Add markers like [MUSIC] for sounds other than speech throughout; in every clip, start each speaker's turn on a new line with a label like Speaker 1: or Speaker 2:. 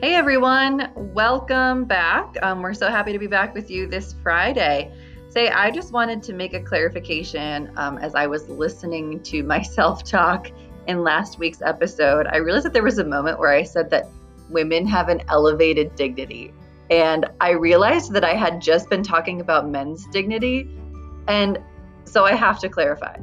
Speaker 1: Hey everyone, welcome back. Um, we're so happy to be back with you this Friday. Say, I just wanted to make a clarification um, as I was listening to [LAUGHS] myself talk in last week's episode. I realized that there was a moment where I said that women have an elevated dignity. And I realized that I had just been talking about men's dignity. And so I have to clarify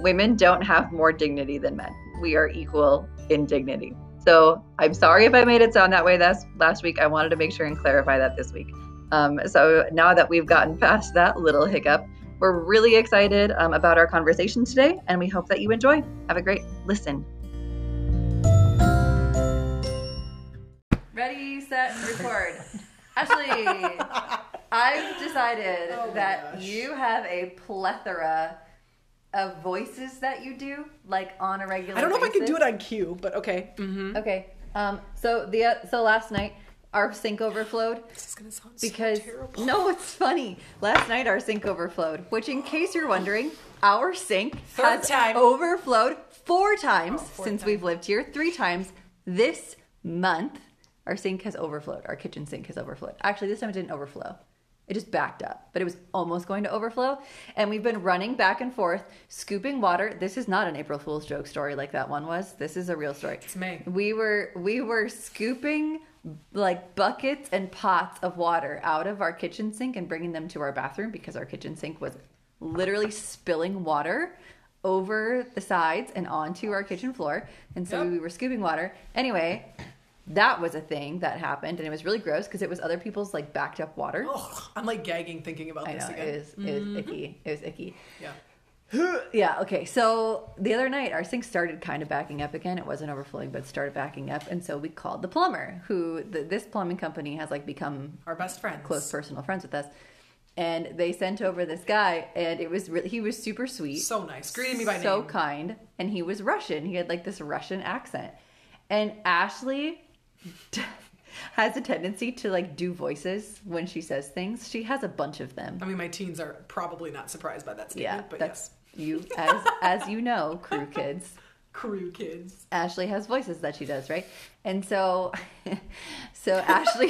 Speaker 1: women don't have more dignity than men. We are equal in dignity. So I'm sorry if I made it sound that way that's last week. I wanted to make sure and clarify that this week. Um, so now that we've gotten past that little hiccup, we're really excited um, about our conversation today, and we hope that you enjoy. Have a great listen. Ready, set, record. Ashley, [LAUGHS] I've decided
Speaker 2: Oh
Speaker 1: that
Speaker 2: gosh.
Speaker 1: you have a plethora of voices that you do, like on a regular.
Speaker 2: I don't know if I can do it on cue, but okay. Mm-hmm.
Speaker 1: Okay. Um. So the uh, so last night our sink overflowed
Speaker 2: This is gonna sound
Speaker 1: because
Speaker 2: so terrible. [LAUGHS]
Speaker 1: no, it's funny. Last night our sink overflowed, which, in case you're wondering, our sink
Speaker 2: Third
Speaker 1: has
Speaker 2: time.
Speaker 1: overflowed four times
Speaker 2: Oh, fourth
Speaker 1: since
Speaker 2: time.
Speaker 1: we've lived here. Three times this month. Our sink has overflowed. Our kitchen sink has overflowed. Actually, this time it didn't overflow. It just backed up, but it was almost going to overflow. And we've been running back and forth, scooping water. This is not an April Fool's joke story like that one was. This is a real story.
Speaker 2: It's May.
Speaker 1: We were we were scooping like buckets and pots of water out of our kitchen sink and bringing them to our bathroom because our kitchen sink was literally spilling water over the sides and onto our kitchen floor. And so
Speaker 2: Yep.
Speaker 1: we were scooping water. Anyway, that was a thing that happened and it was really gross because it was other people's like backed up water.
Speaker 2: Ugh, I'm like gagging thinking about
Speaker 1: I
Speaker 2: this
Speaker 1: know
Speaker 2: again.
Speaker 1: it was it was mm-hmm. icky. It was icky.
Speaker 2: Yeah. [SIGHS]
Speaker 1: Yeah, okay. So the other night, our sink started kind of backing up again. It wasn't overflowing, but started backing up. And so we called the plumber, who the, this plumbing company has like become
Speaker 2: Our best friends.
Speaker 1: close personal friends with us. And they sent over this guy, and it was really, he was super sweet.
Speaker 2: So nice. Greeted me by
Speaker 1: so
Speaker 2: name.
Speaker 1: So kind. And he was Russian. He had like this Russian accent. And Ashley [LAUGHS] has a tendency to like do voices when she says things. She has a bunch of them.
Speaker 2: I mean, my teens are probably not surprised by that
Speaker 1: Yeah,
Speaker 2: but
Speaker 1: that's
Speaker 2: yes.
Speaker 1: you [LAUGHS] as as you know, crew kids.
Speaker 2: Crew kids.
Speaker 1: Ashley has voices that she does, right? And so, [LAUGHS] so Ashley,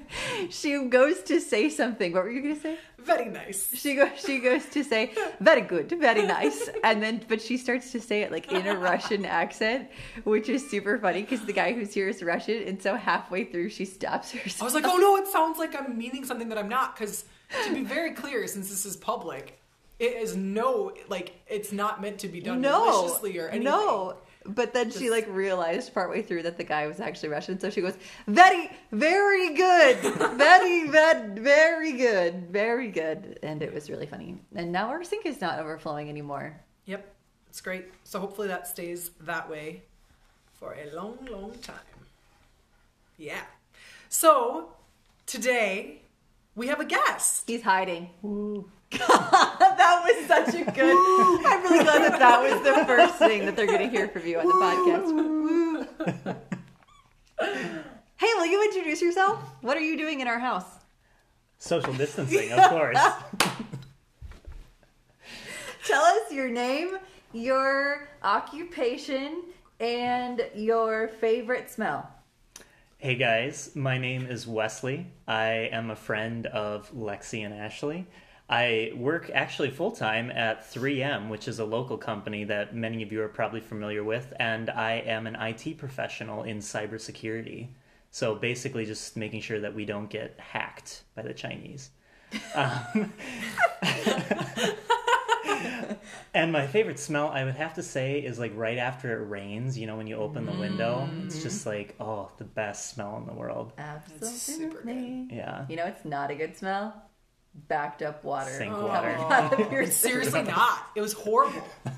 Speaker 1: [LAUGHS] she goes to say something. What were you going to say?
Speaker 2: Very nice.
Speaker 1: She goes, she goes to say, "Very good, very nice," and then, but she starts to say it like in a Russian accent, which is super funny because the guy who's here is Russian, and so halfway through she stops herself.
Speaker 2: I was like, oh no, it sounds like I'm meaning something that I'm not. Because to be very clear, since this is public, it is no, like, it's not meant to be done
Speaker 1: no,
Speaker 2: maliciously or anything.
Speaker 1: no. But then she like realized partway through that the guy was actually Russian, so she goes, "Very, very good, very, [LAUGHS] very, very good, very good," and it was really funny. And now our sink is not overflowing anymore.
Speaker 2: Yep, it's great. So hopefully that stays that way for a long, long time. Yeah. So today we have a guest.
Speaker 1: He's hiding. [LAUGHS] that was such a good. I'm really glad that that was the first thing that they're going to hear from you on the podcast. [LAUGHS] hey, will you introduce yourself? What are you doing in our house?
Speaker 3: Social distancing, of [LAUGHS] course.
Speaker 1: Tell us your name, your occupation, and your favorite smell.
Speaker 3: hey guys, my name is Wesley. I am a friend of Lexi and Ashley. I work actually full time at 3M, which is a local company that many of you are probably familiar with, and I am an IT professional in cybersecurity. So basically, just making sure that we don't get hacked by the Chinese. Um, [LAUGHS] and my favorite smell, I would have to say, is like right after it rains. You know, when you open the window, it's just like oh, the best smell in the world.
Speaker 1: Absolutely.
Speaker 2: super good.
Speaker 3: Yeah.
Speaker 1: You know, it's not a good smell. Backed up water.
Speaker 3: Sink
Speaker 2: Oh.
Speaker 3: water.
Speaker 1: Out of your
Speaker 2: seriously [LAUGHS] not. It was horrible. [LAUGHS]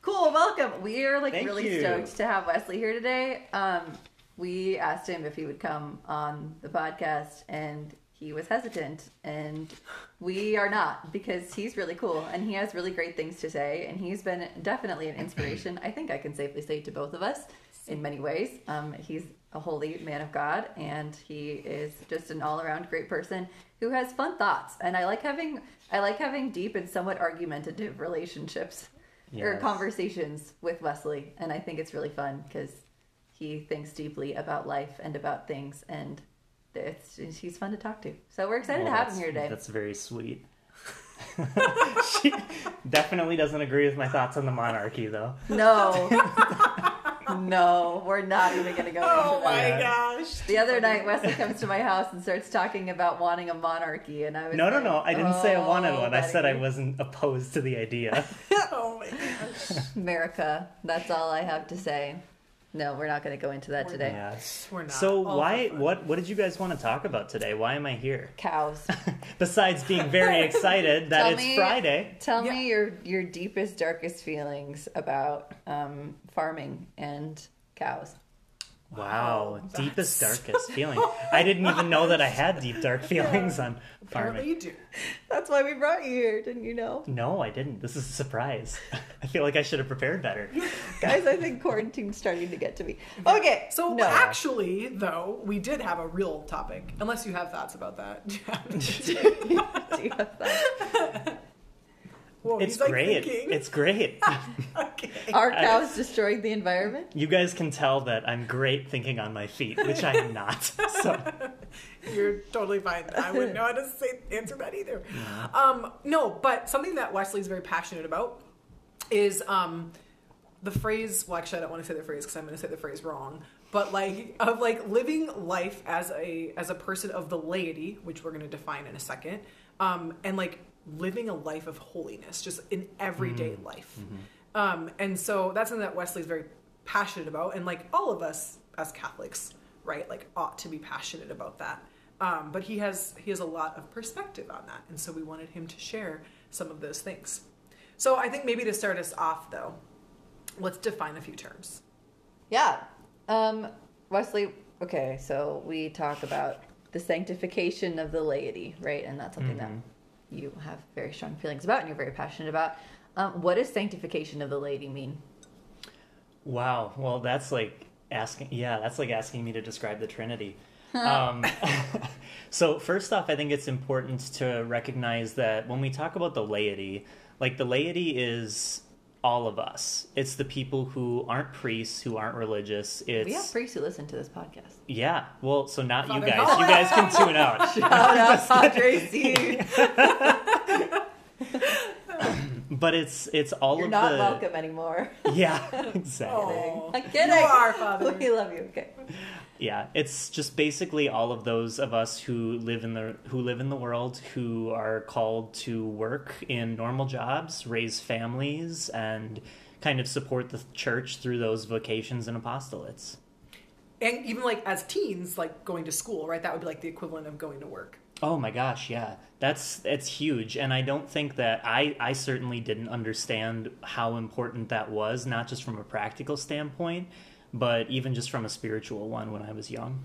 Speaker 1: Cool, welcome. We are like
Speaker 3: Thank
Speaker 1: really
Speaker 3: you.
Speaker 1: stoked to have Wesley here today. Um, we asked him if he would come on the podcast, and he was hesitant, and we are not because he's really cool and he has really great things to say, and he's been definitely an inspiration. I think I can safely say to both of us in many ways. Um, he's a holy man of God, and he is just an all-around great person who has fun thoughts. And I like having I like having deep and somewhat argumentative relationships or conversations with Wesley, and I think it's really fun because he thinks deeply about life and about things, and it's, he's fun to talk to. So we're excited
Speaker 3: Well,
Speaker 1: to have him here today.
Speaker 3: That's very sweet. [LAUGHS] she definitely doesn't agree with my thoughts on the monarchy, though.
Speaker 1: No, [LAUGHS] no, we're not even going to go [LAUGHS]
Speaker 2: Oh
Speaker 1: into that.
Speaker 2: my
Speaker 3: Yeah.
Speaker 2: gosh.
Speaker 1: The other night, Wesley comes to my house and starts talking about wanting a monarchy, and I was
Speaker 3: No, no,
Speaker 1: like,
Speaker 3: no. I didn't say I oh, wanted
Speaker 1: "Oh,
Speaker 3: one. I said I wasn't opposed to the idea. [LAUGHS]
Speaker 2: oh my gosh. [LAUGHS]
Speaker 1: America. That's all I have to say. No, we're not going to go into that
Speaker 2: We're
Speaker 1: today.
Speaker 3: Yeah.
Speaker 2: We're not.
Speaker 3: So
Speaker 2: All
Speaker 3: why? What? What did you guys want to talk about today? Why am I here? [LAUGHS]
Speaker 1: Cows.
Speaker 3: Besides being very [LAUGHS] excited that
Speaker 1: Tell
Speaker 3: it's
Speaker 1: me-
Speaker 3: Friday.
Speaker 1: Tell
Speaker 2: Yeah.
Speaker 1: me your your deepest, darkest feelings about um, farming and cows.
Speaker 3: Wow,
Speaker 2: Wow,
Speaker 3: deepest, darkest [LAUGHS] feeling. I didn't even know that I had deep, dark [LAUGHS] feelings on
Speaker 2: Apparently
Speaker 3: farming.
Speaker 2: you do.
Speaker 1: That's why we brought you here, didn't you know?
Speaker 3: No, I didn't. This is a surprise. [LAUGHS] I feel like I should have prepared better.
Speaker 1: Guys, I think quarantine's starting to get to me. Okay,
Speaker 2: So
Speaker 1: no.
Speaker 2: actually, though, we did have a real topic. Unless you have thoughts about that.
Speaker 1: Do you have that?
Speaker 2: Whoa,
Speaker 3: It's
Speaker 2: he's like
Speaker 3: great.
Speaker 2: thinking.
Speaker 3: It's great. [LAUGHS]
Speaker 2: okay.
Speaker 1: Are
Speaker 3: I-
Speaker 1: cows destroying the environment?
Speaker 3: You guys can tell that I'm great thinking on my feet, which I am not. So [LAUGHS]
Speaker 2: You're totally fine. I wouldn't know how to say answer that either. Um, no, but something that Wesley's very passionate about is um, the phrase. Well, actually, I don't want to say the phrase because I'm going to say the phrase wrong. But like of like living life as a as a person of the laity, which we're going to define in a second, um, and like living a life of holiness, just in everyday life. Um, and so that's something that Wesley's very passionate about, and like all of us as Catholics, right, like ought to be passionate about that. Um, but he has he has a lot of perspective on that, and so we wanted him to share some of those things. So I think maybe to start us off, though, let's define a few terms.
Speaker 1: Yeah. Um, Wesley, okay, so we talk about the sanctification of the laity, right? And that's something that you have very strong feelings about and you're very passionate about. Um, what does sanctification of the laity mean?
Speaker 3: Wow. Well, that's like asking. Yeah, that's like asking me to describe the Trinity. um, [LAUGHS] so first off, I think it's important to recognize that when we talk about the laity, like the laity is all of us. It's the people who aren't priests, who aren't religious. It's
Speaker 1: We have priests who listen to this podcast.
Speaker 3: yeah. Well, so not you guys.
Speaker 2: Nolan.
Speaker 3: You guys can tune out. [LAUGHS]
Speaker 1: Shout out [LAUGHS] Padre C. [LAUGHS]
Speaker 3: But it's it's all of
Speaker 1: You're
Speaker 3: of
Speaker 1: not
Speaker 3: the
Speaker 1: welcome anymore.
Speaker 3: yeah exactly.
Speaker 2: Oh,
Speaker 1: I'm kidding.
Speaker 2: You are, Father.
Speaker 1: We love you. Okay.
Speaker 3: Yeah, it's just basically all of those of us who live in the who live in the world who are called to work in normal jobs, raise families, and kind of support the church through those vocations and apostolates.
Speaker 2: And even like as teens, like going to school, right? That would be like the equivalent of going to work.
Speaker 3: Oh my gosh, yeah. That's it's huge and I don't think that I I certainly didn't understand how important that was not just from a practical standpoint, but even just from a spiritual one when I was young.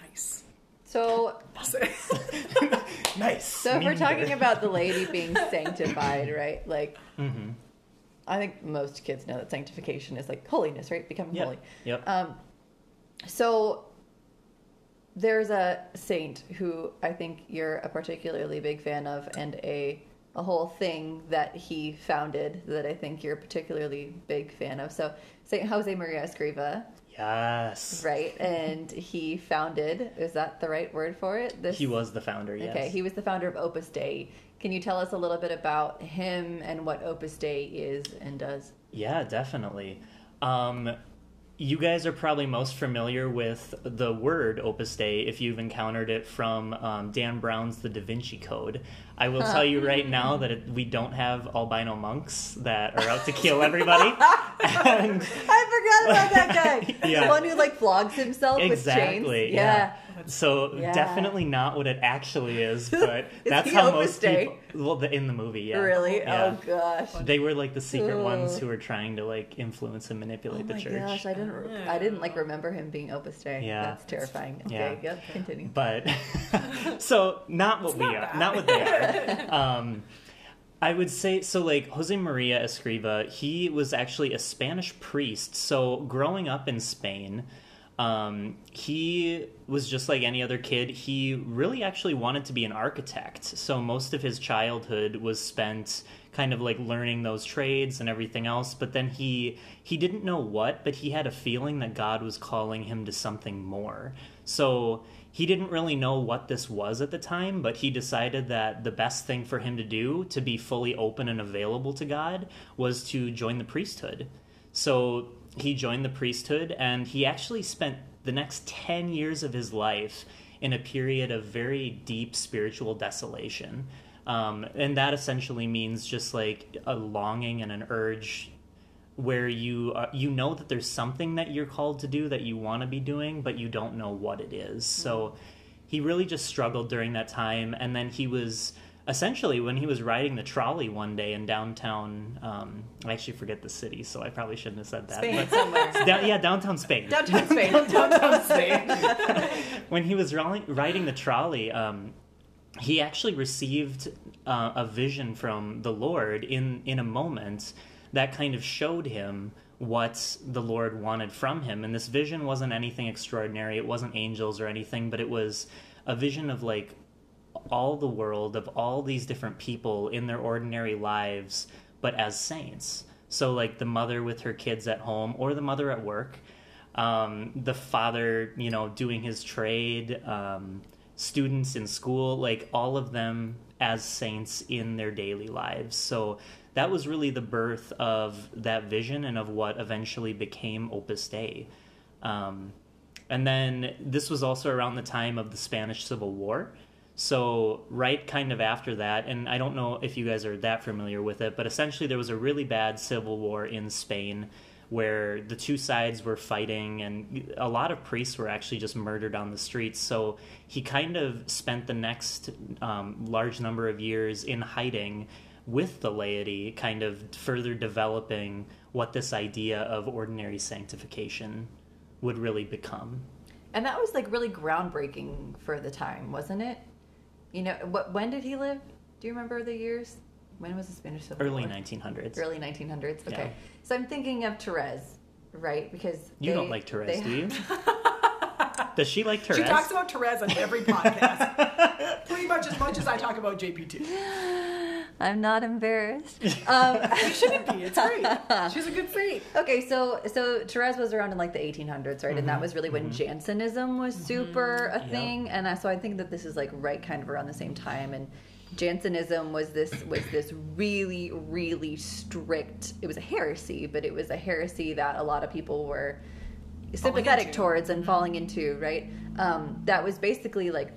Speaker 2: Nice.
Speaker 1: So, [LAUGHS]
Speaker 3: Nice.
Speaker 1: so if we're talking about the laity being sanctified, right? Like,
Speaker 3: Mhm.
Speaker 1: I think most kids know that sanctification is like holiness, right? Becoming
Speaker 3: Yep.
Speaker 1: holy.
Speaker 3: Yep.
Speaker 1: Um, so there's a saint who I think you're a particularly big fan of, and a a whole thing that he founded that I think you're a particularly big fan of. So Saint Jose Maria Escriva,
Speaker 3: yes.
Speaker 1: right? And [LAUGHS] he founded. Is that the right word for it? This
Speaker 3: He was the founder, yes.
Speaker 1: Okay, he was the founder of Opus Dei. Can you tell us a little bit about him and what Opus Dei is and does?
Speaker 3: Yeah, definitely. Um, you guys are probably most familiar with the word Opus Dei if you've encountered it from um, Dan Brown's The Da Vinci Code. I will tell you right now that it, we don't have albino monks that are out to kill everybody. and [LAUGHS]
Speaker 1: I forgot about that guy. [LAUGHS]
Speaker 3: Yeah.
Speaker 1: The one who like flogs himself with
Speaker 3: exactly,
Speaker 1: chains.
Speaker 3: yeah. [LAUGHS] So
Speaker 1: Yeah.
Speaker 3: definitely not what it actually is, [LAUGHS] but
Speaker 1: Is
Speaker 3: that's how most
Speaker 1: Dei?
Speaker 3: people. Well, the, in the movie, yeah.
Speaker 1: Really?
Speaker 3: Yeah.
Speaker 1: Oh gosh.
Speaker 3: They were like the secret ones who were trying to like influence and manipulate
Speaker 1: Oh
Speaker 3: the
Speaker 1: my
Speaker 3: church.
Speaker 1: gosh, I didn't. I didn't like remember him being Opus Dei.
Speaker 3: Yeah.
Speaker 1: that's terrifying. Okay,
Speaker 3: Yeah.
Speaker 1: yep, continue.
Speaker 3: but [LAUGHS] so not what
Speaker 2: It's
Speaker 3: we
Speaker 2: not
Speaker 3: are,
Speaker 2: bad.
Speaker 3: not what they are. um, I would say so. Like Jose Maria Escriva, he was actually a Spanish priest. So growing up in Spain, Um, he was just like any other kid. He really actually wanted to be an architect. So most of his childhood was spent kind of like learning those trades and everything else. But then he he didn't know what, but he had a feeling that God was calling him to something more. So he didn't really know what this was at the time, but he decided that the best thing for him to do to be fully open and available to God was to join the priesthood. So he joined the priesthood and he actually spent the next 10 years of his life in a period of very deep spiritual desolation. Um, and that essentially means just like a longing and an urge where you uh, you know that there's something that you're called to do that you want to be doing, but you don't know what it is. So he really just struggled during that time, and then he was essentially when he was riding the trolley one day in downtown. Um, I actually forget the city, so I probably shouldn't have said that.
Speaker 1: Spain
Speaker 3: but-
Speaker 1: somewhere. [LAUGHS]
Speaker 3: Down- yeah, downtown Spain. [LAUGHS]
Speaker 1: Downtown Spain. [LAUGHS]
Speaker 2: Downtown Spain.
Speaker 3: when he was riding, riding the trolley, um, he actually received uh, a vision from the Lord in in a moment that kind of showed him what the Lord wanted from him. And this vision wasn't anything extraordinary. It wasn't angels or anything, but it was a vision of like all the world of all these different people in their ordinary lives, but as saints. So like the mother with her kids at home or the mother at work, um, the father, you know, doing his trade, um, students in school, like all of them as saints in their daily lives. So that was really the birth of that vision and of what eventually became Opus Dei. Um, and then this was also around the time of the Spanish Civil War. So, right kind of after that, and I don't know if you guys are that familiar with it, but essentially there was a really bad civil war in Spain where the two sides were fighting and a lot of priests were actually just murdered on the streets. So, he kind of spent the next um, large number of years in hiding with the laity, kind of further developing what this idea of ordinary sanctification would really become.
Speaker 1: And that was like really groundbreaking for the time, wasn't it? You know, what? When did he live? Do you remember the years? When was the Spanish Civil
Speaker 3: Early
Speaker 1: War?
Speaker 3: 1900s.
Speaker 1: Early 1900s. Okay,
Speaker 3: Yeah.
Speaker 1: so I'm thinking of Therese, right? Because
Speaker 3: You
Speaker 1: they-
Speaker 3: don't like Therese, do you? [LAUGHS] Does she like Therese?
Speaker 2: She talks about Therese on every podcast. [LAUGHS] Pretty much as much as I talk about JP2. [LAUGHS]
Speaker 1: I'm not embarrassed. [LAUGHS] um,
Speaker 2: You shouldn't be. It's great. [LAUGHS] She's a good saint.
Speaker 1: okay, so so Therese was around in like the 1800s, right? And that was really when
Speaker 3: Mm-hmm.
Speaker 1: Jansenism was super a
Speaker 3: Yeah.
Speaker 1: thing, and so I think that this is like right kind of around the same time. And Jansenism was this was this really really strict. It was a heresy, but it was a heresy that a lot of people were sympathetic towards and falling into. Right? Um, that was basically like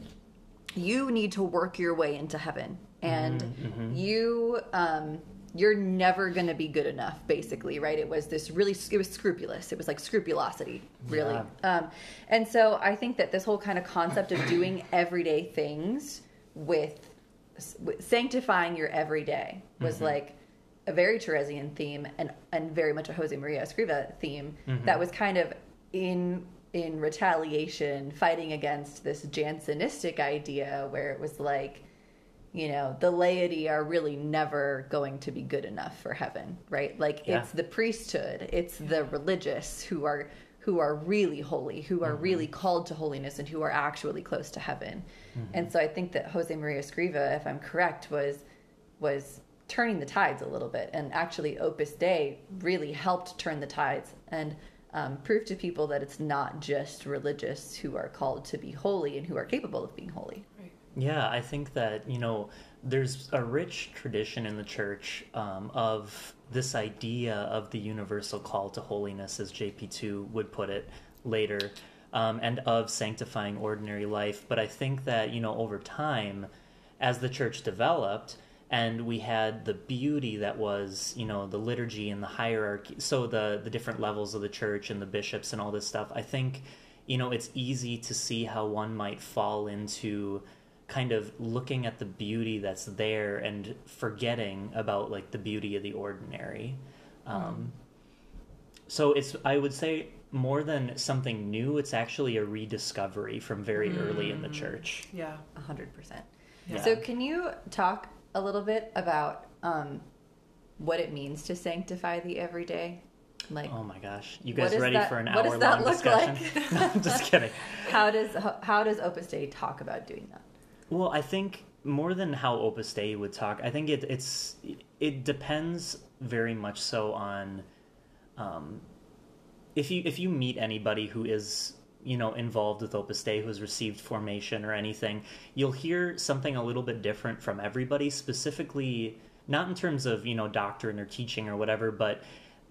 Speaker 1: you need to work your way into heaven and
Speaker 3: Mm-hmm,
Speaker 1: you um you're never going to be good enough basically right? It was this really it was scrupulous. It was like scrupulosity really. Um and so i think that this whole kind of concept of doing [CLEARS THROAT] everyday things with, with sanctifying your everyday was like a very Theresian theme and and very much a Jose Maria Escriva theme that was kind of in in retaliation fighting against this Jansenistic idea where it was like you know the laity are really never going to be good enough for heaven right? Like
Speaker 3: Yeah.
Speaker 1: it's the priesthood it's the religious who are who are really holy who are really called to holiness and who are actually close to heaven. And so i think that jose maria escriva if i'm correct was was turning the tides a little bit and actually opus dei really helped turn the tides and um, prove to people that it's not just religious who are called to be holy and who are capable of being holy
Speaker 3: Yeah, I think that, you know, there's a rich tradition in the church um, of this idea of the universal call to holiness, as JP2 would put it later, um, and of sanctifying ordinary life. But I think that, you know, over time, as the church developed, and we had the beauty that was, you know, the liturgy and the hierarchy, so the, the different levels of the church and the bishops and all this stuff, I think, you know, it's easy to see how one might fall into kind of looking at the beauty that's there and forgetting about like the beauty of the ordinary. Um, So it's I would say more than something new, it's actually a rediscovery from very early in the church.
Speaker 2: Yeah.
Speaker 1: A hundred percent.
Speaker 3: Yeah.
Speaker 1: So, can you talk a little bit about um, what it means to sanctify the everyday? Like,
Speaker 3: Oh my gosh, you guys ready
Speaker 1: that-
Speaker 3: for an
Speaker 1: what does
Speaker 3: hour
Speaker 1: that
Speaker 3: long
Speaker 1: look
Speaker 3: discussion? no, [LAUGHS] I'm just kidding. [LAUGHS]
Speaker 1: how does how, how does Opus Dei talk about doing that?
Speaker 3: Well, I think more than how Opus Dei would talk, I think it, it's it depends very much so on um, if you if you meet anybody who is you know involved with Opus Dei who has received formation or anything, you'll hear something a little bit different from everybody. Specifically, not in terms of you know doctrine or teaching or whatever, but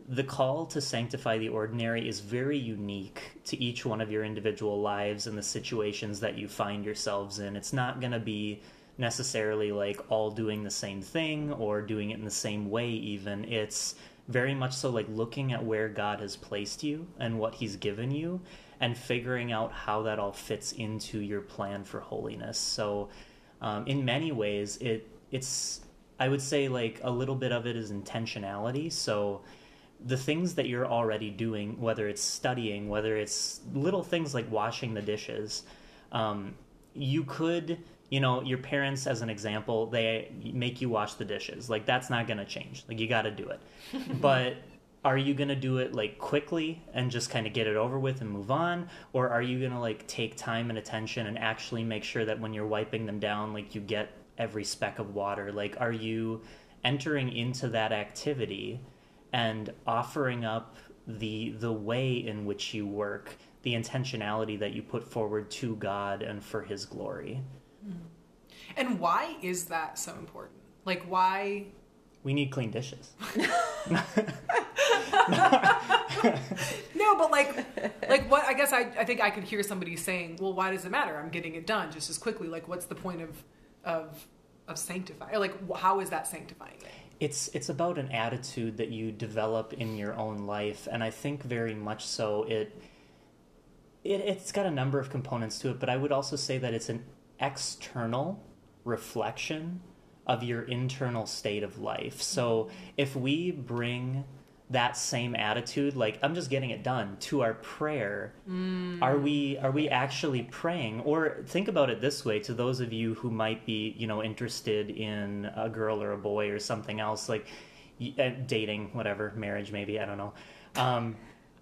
Speaker 3: the call to sanctify the ordinary is very unique to each one of your individual lives and the situations that you find yourselves in. It's not going to be necessarily like all doing the same thing or doing it in the same way, even. It's very much so like looking at where God has placed you and what He's given you and figuring out how that all fits into your plan for holiness. So, um, in many ways, it it's I would say like a little bit of it is intentionality. So, the things that you're already doing, whether it's studying, whether it's little things like washing the dishes, um, you could, you know, your parents, as an example, they make you wash the dishes. Like, that's not going to change. Like, you got to do it. [LAUGHS] but are you going to do it like quickly and just kind of get it over with and move on? Or are you going to like take time and attention and actually make sure that when you're wiping them down, like, you get every speck of water? Like, are you entering into that activity? And offering up the the way in which you work, the intentionality that you put forward to God and for His glory. Hmm.
Speaker 2: And why is that so important? Like, why?
Speaker 3: We need clean dishes. [LAUGHS] [LAUGHS]
Speaker 2: No, but like, like what? I guess I, I think I could hear somebody saying, "Well, why does it matter? I'm getting it done just as quickly. Like, what's the point of of of sanctifying? Like, how is that sanctifying it?
Speaker 3: It's it's about an attitude that you develop in your own life, and I think very much so. It it it's got a number of components to it, but I would also say that it's an external reflection of your internal state of life. So if we bring that same attitude like i'm just getting it done to our prayer. Are we are we actually praying? Or think about it this way to those of you who might be you know interested in a girl or a boy or something else like uh, dating whatever marriage maybe i don't know. Um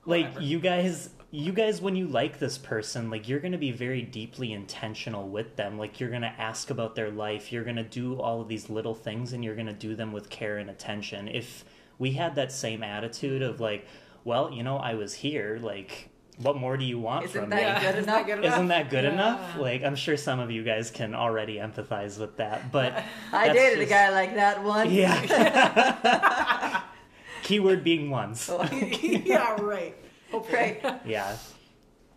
Speaker 3: like
Speaker 2: Whatever.
Speaker 3: you guys you guys when you like this person like you're going to be very deeply intentional with them. Like you're going to ask about their life. You're going to do all of these little things and you're going to do them with care and attention. If we had that same attitude of like well you know i was here like what more do you want
Speaker 1: Isn't
Speaker 3: from
Speaker 1: that
Speaker 3: me
Speaker 1: Yeah. good
Speaker 2: isn't
Speaker 1: enough?
Speaker 2: that good enough?
Speaker 3: isn't that good
Speaker 2: Yeah.
Speaker 3: enough like i'm sure some of you guys can already empathize with that but [LAUGHS]
Speaker 1: I
Speaker 3: that's
Speaker 1: dated a guy like that once.
Speaker 3: yeah [LAUGHS] [LAUGHS] keyword being once oh,
Speaker 2: yeah, right. Hopefully.
Speaker 1: right.
Speaker 3: yeah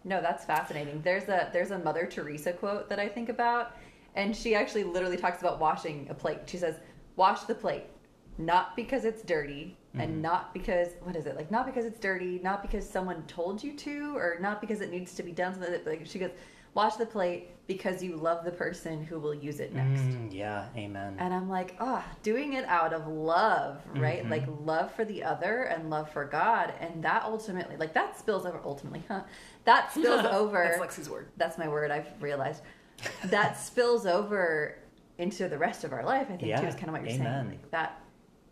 Speaker 1: No, that's fascinating. There's a there's a Mother Teresa quote that I think about, and she actually literally talks about washing a plate. She says, "Wash the plate, not because it's dirty, and not because what is it like? Not because it's dirty, not because someone told you to, or not because it needs to be done. Something that, like she goes, wash the plate because you love the person who will use it next."
Speaker 3: Mm, yeah amen
Speaker 1: And I'm like, ah, doing it out of love, right?
Speaker 3: Mhm.
Speaker 1: Like love for the other and love for God. And that ultimately, like that spills over, ultimately, huh? That [LAUGHS] spills over.
Speaker 2: That's Lexi's word.
Speaker 1: That's my word, I've realized. [LAUGHS] That spills over into the rest of our life, I think,
Speaker 3: Yeah,
Speaker 1: too, is kind of what you're
Speaker 3: amen.
Speaker 1: saying. Like that,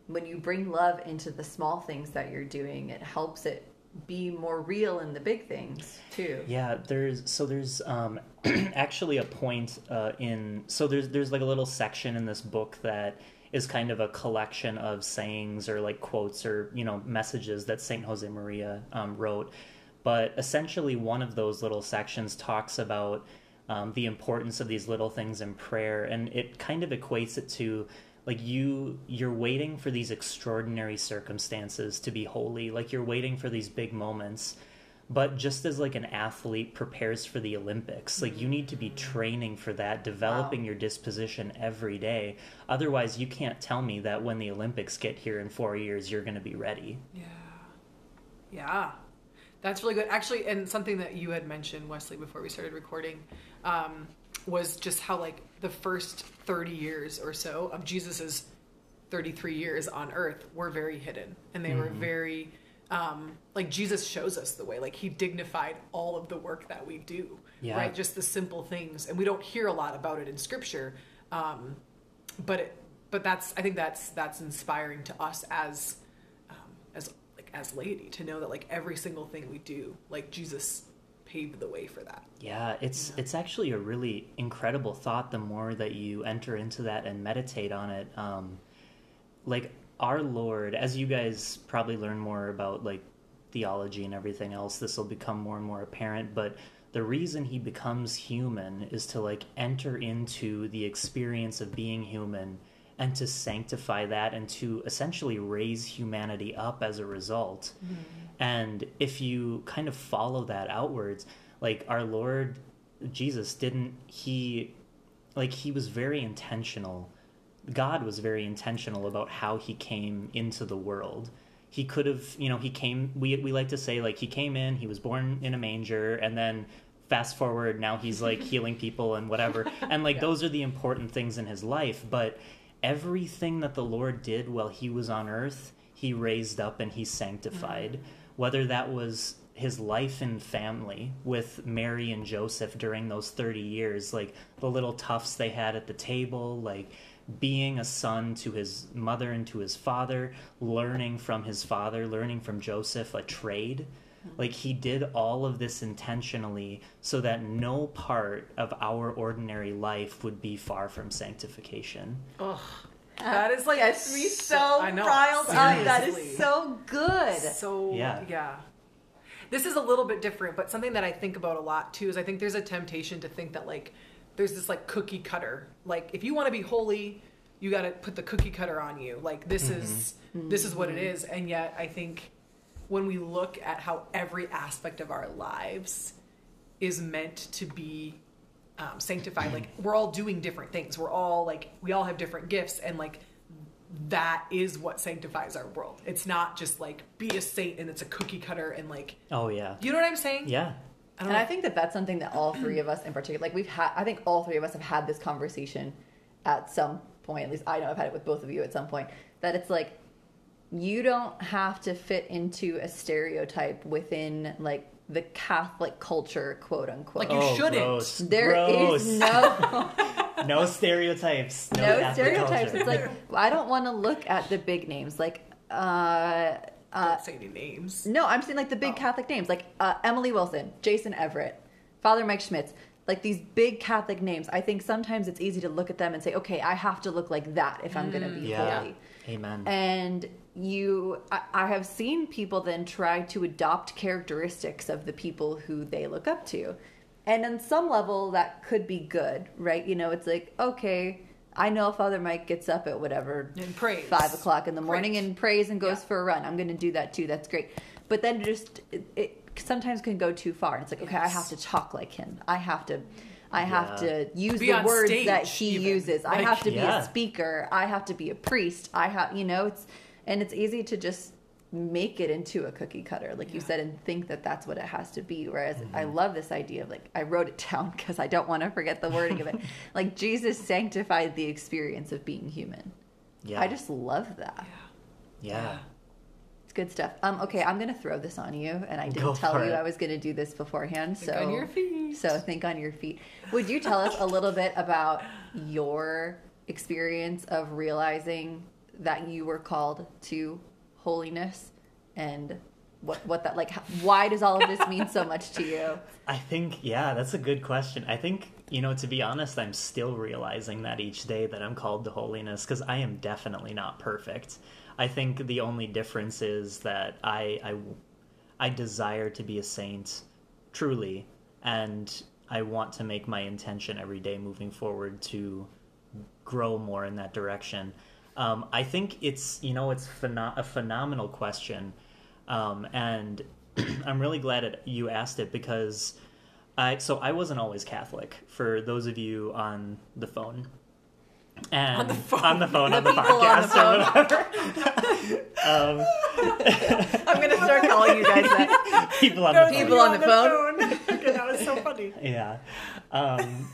Speaker 1: when you bring love into the small things that you're doing, it helps it be more real in the big things, too.
Speaker 3: Yeah, there's so there's um, [CLEARS THROAT] actually a point uh, in so there's there's like a little section in this book that is kind of a collection of sayings or like quotes or you know messages that Saint Jose Maria um, wrote, but essentially one of those little sections talks about um, the importance of these little things in prayer, and it kind of equates it to like you you're waiting for these extraordinary circumstances to be holy like you're waiting for these big moments but just as like an athlete prepares for the olympics like you need to be training for that developing your disposition every day otherwise you can't tell me that when the olympics get here in 4 years you're going to be ready
Speaker 2: Yeah. Yeah. That's really good. Actually, and something that you had mentioned, Wesley, before we started recording, um, was just how, like, the first 30 years or so of Jesus's 33 years on earth were very hidden. And they were very, um, like, Jesus shows us the way. Like, he dignified all of the work that we do,
Speaker 3: Yeah.
Speaker 2: right? Just the simple things. And we don't hear a lot about it in scripture. Um, but it, but that's I think that's that's inspiring to us as um, as like like as laity to know that like every single thing we do, like Jesus paved the way for that.
Speaker 3: Yeah, it's it's actually a really incredible thought. The more that you enter into that and meditate on it, um, like our Lord, as you guys probably learn more about like theology and everything else, this will become more and more apparent. But the reason he becomes human is to like enter into the experience of being human and to sanctify that and to essentially raise humanity up as a result. Mm-hmm. And if you kind of follow that outwards, like our Lord Jesus didn't he like he was very intentional. God was very intentional about how he came into the world. He could have, you know, he came we we like to say like he came in, he was born in a manger and then fast forward now he's like [LAUGHS] healing people and whatever. And like yeah. those are the important things in his life, but everything that the Lord did while he was on earth, he raised up and he sanctified. Mm-hmm whether that was his life and family with Mary and Joseph during those 30 years, like the little toughs they had at the table, like being a son to his mother and to his father, learning from his father, learning from Joseph a trade. Like he did all of this intentionally so that no part of our ordinary life would be far from sanctification.
Speaker 2: Ugh. That is like
Speaker 1: gets me so, so riled up. That is so good.
Speaker 2: So yeah. yeah. This is a little bit different, but something that I think about a lot too is I think there's a temptation to think that like there's this like cookie cutter. Like if you want to be holy, you got to put the cookie cutter on you. Like this mm-hmm. is this is what it is. And yet I think when we look at how every aspect of our lives is meant to be um, sanctified like we're all doing different things we're all like we all have different gifts and like that is what sanctifies our world it's not just like be a saint and it's a cookie cutter and like
Speaker 3: oh yeah
Speaker 2: you know what i'm saying
Speaker 3: yeah
Speaker 1: I and know. I think that that's something that all three of us in particular, like we've had, I think all three of us have had this conversation at some point. At least I know I've had it with both of you at some point. That it's like you don't have to fit into a stereotype within like the Catholic culture, quote unquote.
Speaker 2: Like you oh, shouldn't. Gross.
Speaker 1: There
Speaker 3: gross.
Speaker 1: is no [LAUGHS] [LAUGHS]
Speaker 3: no stereotypes.
Speaker 1: No, no stereotypes. Culture. It's like I don't want to look at the big names like uh
Speaker 2: uh, don't say any names.
Speaker 1: No, I'm saying like the big oh. Catholic names, like uh, Emily Wilson, Jason Evert, Father Mike Schmitz, like these big Catholic names. I think sometimes it's easy to look at them and say, okay, I have to look like that if I'm mm, going to be yeah. holy.
Speaker 3: Amen.
Speaker 1: And you I, I, have seen people then try to adopt characteristics of the people who they look up to and on some level that could be good right you know it's like okay i know father mike gets up at whatever
Speaker 2: and prays.
Speaker 1: five o'clock in the morning prays. and prays and goes yeah. for a run i'm going to do that too that's great but then just it, it, sometimes can go too far it's like okay yes. i have to talk like him i have to I have to use the words that he even. uses. Like, I have to be a speaker. I have to be a priest. I have, you know, it's and it's easy to just make it into a cookie cutter like yeah. you said and think that that's what it has to be whereas mm-hmm. i love this idea of like i wrote it [LAUGHS] down because i don't want to forget the wording of it. [LAUGHS] Like jesus sanctified the experience of being human. Yeah. I just love that.
Speaker 3: Yeah, yeah.
Speaker 1: it's good stuff. Um okay i'm gonna throw this on you and i didn't Go tell you it. i was gonna do this beforehand So
Speaker 2: think
Speaker 1: so
Speaker 2: on your feet.
Speaker 1: so think on your feet. Would you tell us a little bit about your experience of realizing that you were called to holiness and what what that like why does all of this mean so much to you? [LAUGHS]
Speaker 3: I think yeah that's a good question. I think you know to be honest i'm still realizing that each day that i'm called to holiness because i am definitely not perfect. I think the only difference is that i i i desire to be a saint truly and i want to make my intention every day moving forward to grow more in that direction um, I think it's you know it's pheno- a phenomenal question, um, and [CLEARS THROAT] I'm really glad it, you asked it because I so I wasn't always Catholic. For those of you on the phone, and on the phone, on the, phone, on the podcast on the or whatever. [LAUGHS]
Speaker 1: um, [LAUGHS] I'm gonna start calling you guys that. [LAUGHS]
Speaker 3: People on
Speaker 1: no, the phone. People on the phone.
Speaker 2: okay, that was so funny.
Speaker 3: Yeah. Um,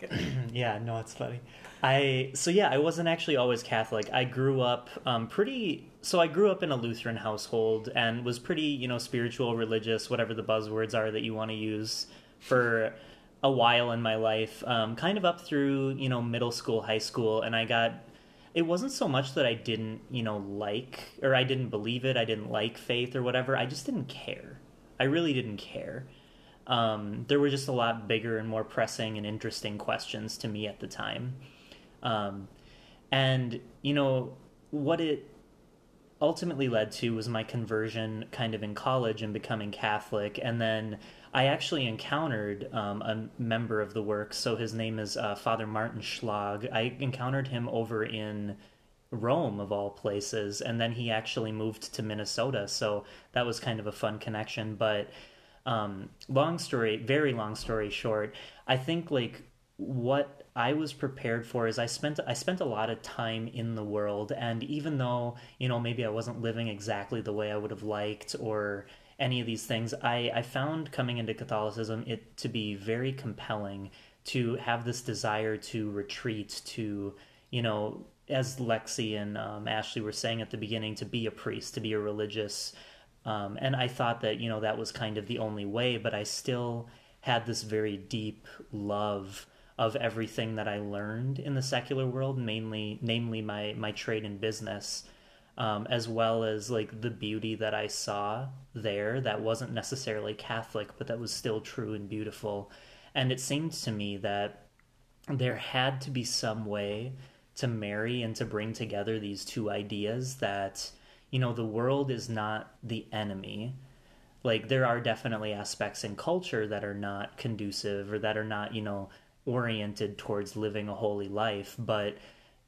Speaker 3: [CLEARS THROAT] yeah. No, it's funny. I so yeah, I wasn't actually always Catholic. I grew up um, pretty. So I grew up in a Lutheran household and was pretty, you know, spiritual, religious, whatever the buzzwords are that you want to use for a while in my life. Um, kind of up through you know middle school, high school, and I got it wasn't so much that I didn't, you know, like or I didn't believe it, I didn't like faith or whatever. I just didn't care. I really didn't care. Um, there were just a lot bigger and more pressing and interesting questions to me at the time. Um, and, you know, what it ultimately led to was my conversion kind of in college and becoming Catholic. And then I actually encountered um, a member of the work. So his name is uh, Father Martin Schlag. I encountered him over in Rome, of all places. And then he actually moved to Minnesota. So that was kind of a fun connection. But um, long story, very long story short, I think like what I was prepared for is I spent I spent a lot of time in the world and even though, you know, maybe I wasn't living exactly the way I would have liked or any of these things, I, I found coming into Catholicism it to be very compelling to have this desire to retreat, to, you know, as Lexi and um, Ashley were saying at the beginning, to be a priest, to be a religious. Um, and I thought that, you know, that was kind of the only way, but I still had this very deep love of everything that I learned in the secular world, mainly, namely my, my trade in business um, as well as like the beauty that I saw there that wasn't necessarily Catholic, but that was still true and beautiful. And it seemed to me that there had to be some way to marry and to bring together these two ideas that, you know, the world is not the enemy. Like, there are definitely aspects in culture that are not conducive or that are not, you know, oriented towards living a holy life, but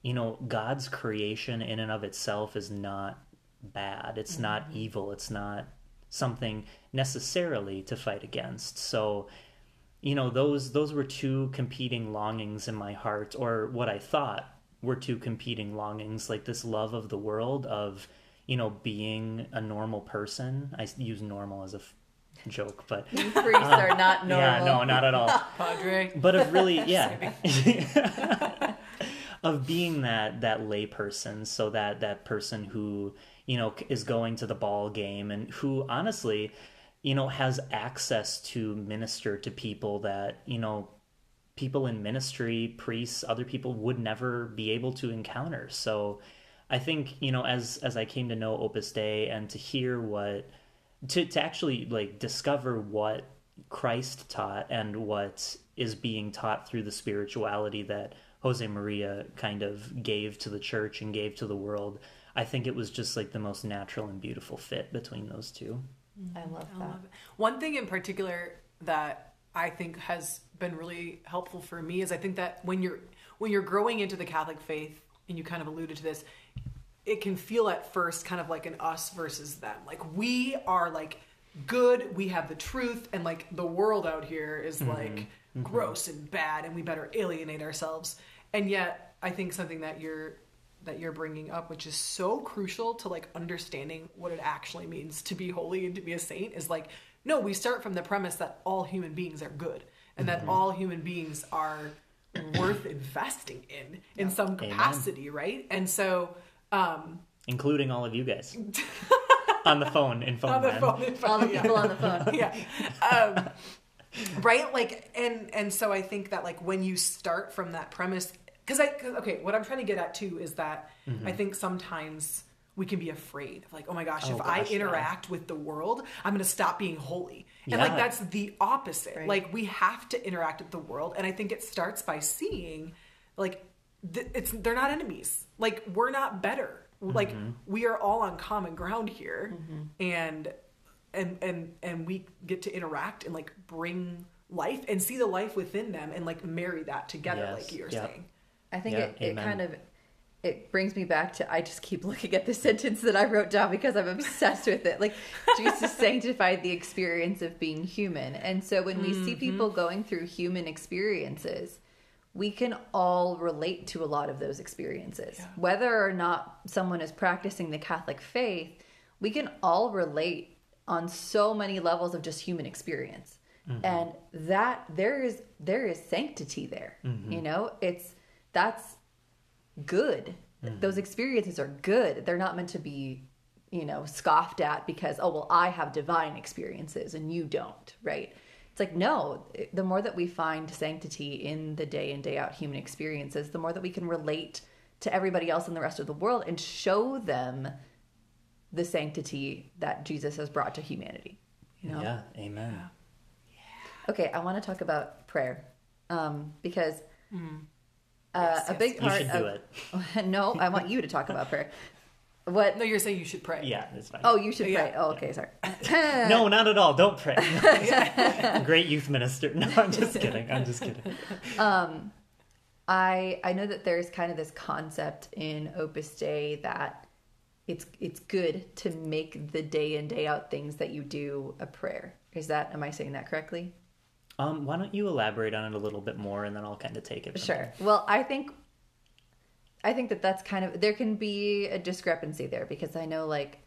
Speaker 3: you know, God's creation in and of itself is not bad. It's mm-hmm. not evil. It's not something necessarily to fight against. So, you know, those those were two competing longings in my heart, or what I thought were two competing longings, like this love of the world of, you know, being a normal person. I use normal as a joke, but
Speaker 1: priests are um, not normal.
Speaker 3: Yeah, no, not at all. [LAUGHS]
Speaker 2: Padre.
Speaker 3: But of really, [LAUGHS] yeah. [LAUGHS] of being that that layperson, so that that person who you know is going to the ball game and who honestly, you know, has access to minister to people that you know people in ministry, priests, other people would never be able to encounter. So I think, you know, as as I came to know Opus Dei and to hear what to to actually like discover what Christ taught and what is being taught through the spirituality that Jose Maria kind of gave to the church and gave to the world. I think it was just like the most natural and beautiful fit between those two. Mm-hmm.
Speaker 1: I love that. I love
Speaker 2: One thing in particular that I think has been really helpful for me is I think that when you're when you're growing into the Catholic faith and you kind of alluded to this, it can feel at first kind of like an us versus them. Like we are like good, we have the truth, and like the world out here is mm-hmm. like mm-hmm. gross and bad, and we better alienate ourselves and yet i think something that you're that you're bringing up which is so crucial to like understanding what it actually means to be holy and to be a saint is like no we start from the premise that all human beings are good and that mm-hmm. all human beings are worth [COUGHS] investing in in some capacity Amen. right and so um
Speaker 3: including all of you guys [LAUGHS] on the phone in phone
Speaker 2: on the phone,
Speaker 1: in phone all the people on the phone [LAUGHS]
Speaker 2: yeah um right like and and so i think that like when you start from that premise because I cause, okay, what I'm trying to get at too is that mm-hmm. I think sometimes we can be afraid of like, oh my gosh, oh, if gosh, I interact yeah. with the world, I'm going to stop being holy. And yeah. like that's the opposite. Right. Like we have to interact with the world, and I think it starts by seeing like th- it's they're not enemies. Like we're not better. Mm-hmm. Like we are all on common ground here, mm-hmm. and and and and we get to interact and like bring life and see the life within them and like marry that together, yes. like you're yep. saying.
Speaker 1: I think yeah, it, it kind of it brings me back to I just keep looking at the [LAUGHS] sentence that I wrote down because I'm obsessed with it. Like Jesus [LAUGHS] sanctified the experience of being human. And so when we mm-hmm. see people going through human experiences, we can all relate to a lot of those experiences. Yeah. Whether or not someone is practicing the Catholic faith, we can all relate on so many levels of just human experience. Mm-hmm. And that there is there is sanctity there. Mm-hmm. You know, it's that's good. Mm-hmm. Those experiences are good. They're not meant to be, you know, scoffed at because, oh, well, I have divine experiences and you don't, right? It's like, no, the more that we find sanctity in the day in, day out human experiences, the more that we can relate to everybody else in the rest of the world and show them the sanctity that Jesus has brought to humanity. You know?
Speaker 3: Yeah, amen.
Speaker 1: Okay, I want to talk about prayer um, because uh,
Speaker 2: Yes,
Speaker 1: a big
Speaker 2: yes.
Speaker 3: You
Speaker 1: part
Speaker 3: should do
Speaker 1: of
Speaker 3: it. [LAUGHS]
Speaker 1: no, I want you to talk about prayer. What?
Speaker 2: No, you're saying you should pray.
Speaker 3: Yeah, it's fine.
Speaker 1: Oh, you should
Speaker 2: Yeah.
Speaker 1: pray. Oh, okay, sorry. [LAUGHS]
Speaker 3: no, not at all. Don't pray. [LAUGHS] [LAUGHS] Great youth minister. No, I'm just kidding. I'm just kidding.
Speaker 1: Um, I I know that there's kind of this concept in Opus Dei that it's it's good to make the day in day out things that you do a prayer. Is that am I saying that correctly?
Speaker 3: Um, why don't you elaborate on it a little bit more, and then I'll kind of take it. From
Speaker 1: Sure. Well, I think I think that that's kind of there can be a discrepancy there because I know like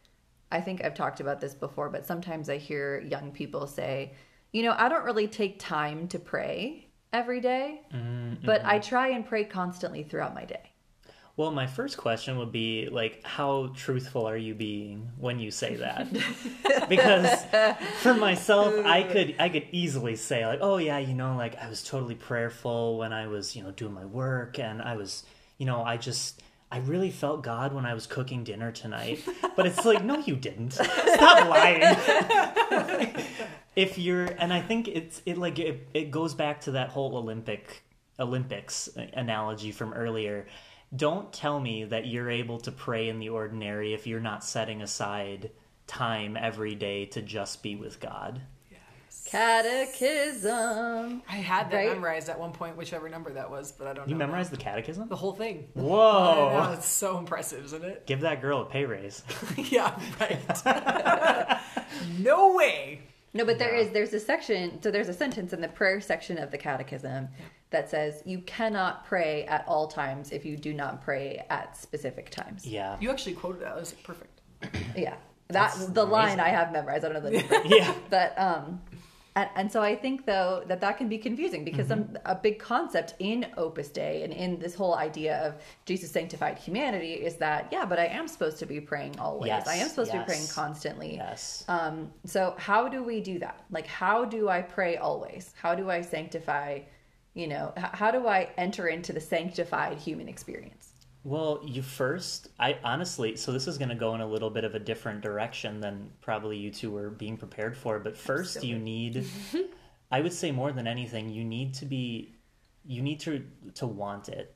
Speaker 1: I think I've talked about this before, but sometimes I hear young people say, you know, I don't really take time to pray every day, mm-hmm, but I mm-hmm. try and pray constantly throughout my day.
Speaker 3: Well, my first question would be like, how truthful are you being when you say that? [LAUGHS] because for myself, I could I could easily say like, oh yeah, you know, like I was totally prayerful when I was you know doing my work, and I was you know I just I really felt God when I was cooking dinner tonight. But it's like, no, you didn't. Stop lying. if you're, and I think it's it like it, it goes back to that whole Olympic Olympics analogy from earlier. Don't tell me that you're able to pray in the ordinary if you're not setting aside time every day to just be with God.
Speaker 1: Catechism.
Speaker 2: I had that
Speaker 1: Right?
Speaker 2: memorized at one point, whichever number that was, but I don't know.
Speaker 3: You
Speaker 2: now.
Speaker 3: memorized the catechism?
Speaker 2: the whole thing. I know,
Speaker 3: Whoa!
Speaker 2: it's so impressive, isn't it?
Speaker 3: Give that girl a pay raise. [LAUGHS]
Speaker 2: yeah, right. [LAUGHS] no way.
Speaker 1: No, but there is there's a section so there's a sentence in the prayer section of the catechism that says you cannot pray at all times if you do not pray at specific times.
Speaker 3: Yeah.
Speaker 2: You actually quoted that. That was perfect.
Speaker 1: Yeah. That
Speaker 3: That's
Speaker 1: the line. I have memorized. I don't know the [LAUGHS] number.
Speaker 3: Yeah.
Speaker 1: but um and, and so I think though that that can be confusing because
Speaker 3: Mm-hmm.
Speaker 1: some, a big concept in Opus Dei and in this whole idea of Jesus sanctified humanity is that yeah, but I am supposed to be praying always.
Speaker 3: Yes,
Speaker 1: I am supposed to be praying
Speaker 3: yes.
Speaker 1: constantly.
Speaker 3: Yes.
Speaker 1: Um, so how do we do that? Like, how do I pray always? How do I sanctify? You know, how do I enter into the sanctified human experience?
Speaker 3: Well, you first, I honestly, so this is going to go in a little bit of a different direction than probably you two were being prepared for. But first, you need, [LAUGHS] I would say more than anything, you need to be, you need to to want it.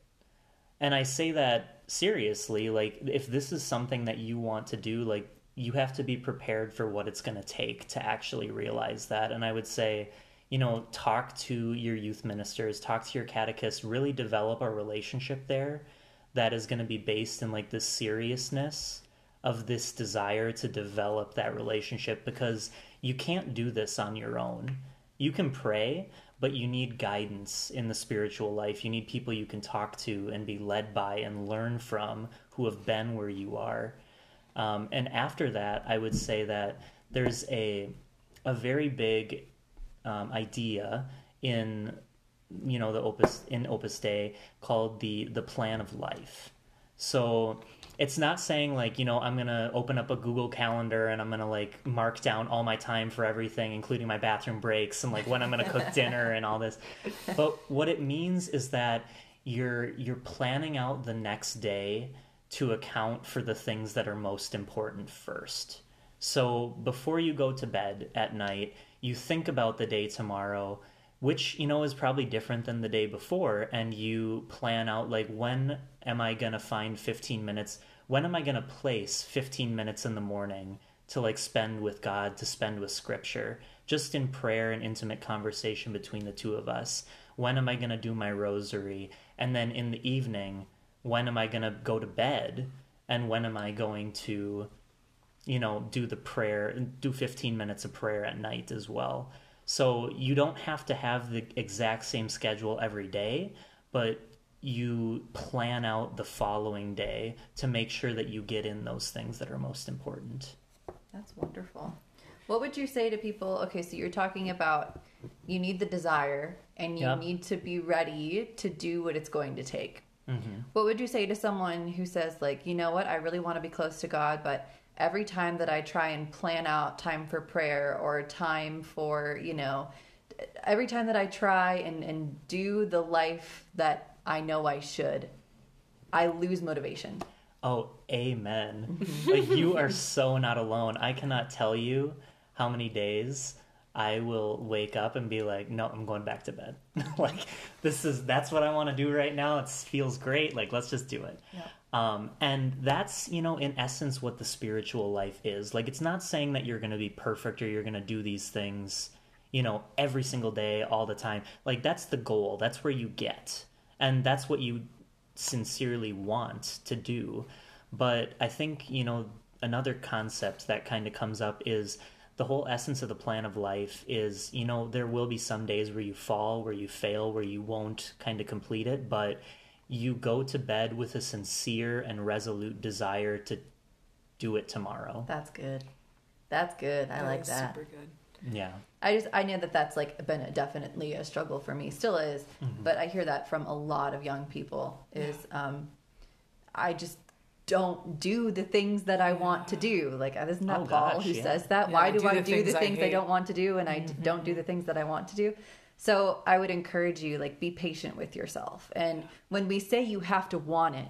Speaker 3: And I say that seriously. Like, if this is something that you want to do, like, you have to be prepared for what it's going to take to actually realize that. And I would say, you know, talk to your youth ministers, talk to your catechists, really develop a relationship there that is going to be based in like the seriousness of this desire to develop that relationship because you can't do this on your own. You can pray, but you need guidance in the spiritual life. You need people you can talk to and be led by and learn from who have been where you are. Um, and after that, I would say that there's a a very big um, idea in you know the opus in opus dei called the the plan of life. So it's not saying like you know i'm gonna open up a google calendar and i'm gonna like mark down all my time for everything including my bathroom breaks and like when i'm gonna cook [LAUGHS] dinner and all this. But what it means is that you're you're planning out the next day to account for the things that are most important first. So before you go to bed at night, you think about the day tomorrow, which, you know, is probably different than the day before. And you plan out, like, when am I going to find 15 minutes? When am I going to place 15 minutes in the morning to, like, spend with God, to spend with Scripture, just in prayer and intimate conversation between the two of us? When am I going to do my rosary? And then in the evening, when am I going to go to bed? And when am I going to you know, do the prayer, do 15 minutes of prayer at night as well. So you don't have to have the exact same schedule every day, but you plan out the following day to make sure that you get in those things that are most important.
Speaker 1: That's wonderful. What would you say to people? Okay, so you're talking about you need the desire and you
Speaker 3: Yep.
Speaker 1: need to be ready to do what it's going to take. Mm-hmm. What would you say to someone who says, like, you know what, I really want to be close to God, but every time that I try and plan out time for prayer or time for, you know, every time that I try and, and do the life that I know I should, I lose motivation.
Speaker 3: Oh, amen. Mm-hmm. like you [LAUGHS] are so not alone. I cannot tell you how many days I will wake up and be like, "No, I'm going back to bed." [LAUGHS] like this is that's what I want to do right now. It feels great. Like let's just do it.
Speaker 1: Yeah.
Speaker 3: Um, and that's you know in essence what the spiritual life is. Like it's not saying that you're going to be perfect or you're going to do these things, you know, every single day all the time. Like that's the goal. That's where you get, and that's what you sincerely want to do. But I think, you know, another concept that kind of comes up is the whole essence of the plan of life is, you know, there will be some days where you fall, where you fail, where you won't kind of complete it, but you go to bed with a sincere and resolute desire to do it tomorrow.
Speaker 1: That's good. That's good. I like that.
Speaker 2: Super good.
Speaker 3: Yeah.
Speaker 1: I just I know that that's like been a, definitely a struggle for me, still is. But I hear that from a lot of young people. Is um, I just don't do the things that I want to do. Like isn't that
Speaker 3: Oh,
Speaker 1: Paul
Speaker 3: gosh,
Speaker 1: who
Speaker 3: yeah.
Speaker 1: says that?
Speaker 2: Yeah,
Speaker 1: Why do,
Speaker 2: do
Speaker 1: I do the
Speaker 2: things I
Speaker 1: I, don't want to do, and I d- don't do the things that I want to do? So I would encourage you, like, be patient with yourself. And when we say you have to want it,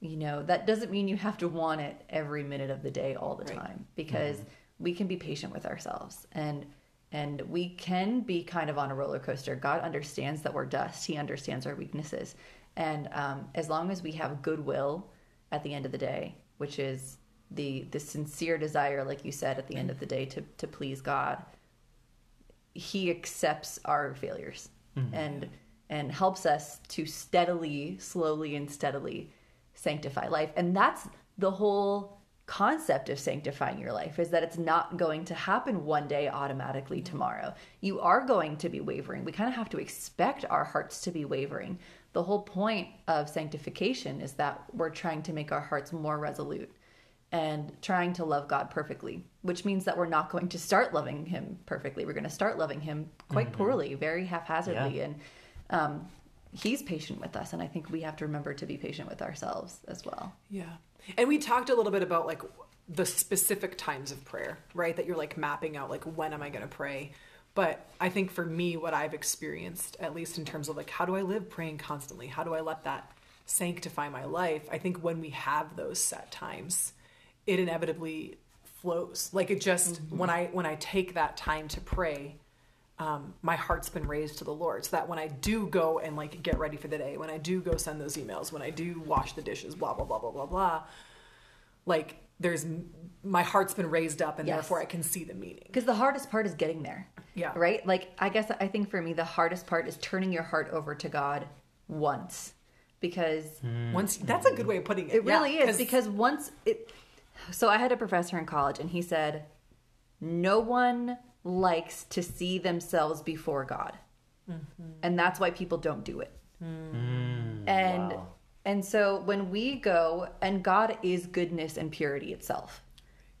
Speaker 1: you know that doesn't mean you have to want it every minute of the day all the
Speaker 2: Right.
Speaker 1: time because we can be patient with ourselves and and we can be kind of on a roller coaster god understands that we're dust he understands our weaknesses and um, as long as we have goodwill at the end of the day which is the the sincere desire like you said at the end of the day to to please god. He accepts our failures mm-hmm. and and helps us to steadily slowly and steadily sanctify life. And that's the whole concept of sanctifying your life is that it's not going to happen one day automatically tomorrow. You are going to be wavering. We kind of have to expect our hearts to be wavering the whole point of sanctification is that we're trying to make our hearts more resolute and trying to love God perfectly, which means that we're not going to start loving Him perfectly. We're going to start loving Him quite poorly, very haphazardly,
Speaker 3: Yeah.
Speaker 1: and um, He's patient with us. And I think we have to remember to be patient with ourselves as well.
Speaker 2: Yeah. And we talked a little bit about like the specific times of prayer, right? That you're like mapping out like when am I going to pray? But I think for me what I've experienced at least in terms of like how do I live praying constantly? How do I let that sanctify my life? I think when we have those set times, it inevitably flows. Like it just when I when I take that time to pray, um, my heart's been raised to the Lord. So that when I do go and like get ready for the day, when I do go send those emails, when I do wash the dishes, blah blah blah blah blah blah, like there's my heart's been raised up, and
Speaker 1: Yes.
Speaker 2: therefore I can see the meaning.
Speaker 1: Because the hardest part is getting there.
Speaker 2: Yeah.
Speaker 1: Right? Like, I guess I think for me, the hardest part is turning your heart over to God once. Because hmm.
Speaker 2: Once that's a good way of putting it.
Speaker 1: It
Speaker 2: Yeah,
Speaker 1: really is because once it. So I had a professor in college, and he said, "No one likes to see themselves before God, mm-hmm. and that's why people don't do it." Hmm. and
Speaker 3: wow.
Speaker 1: And so when we go, and God is goodness and purity itself,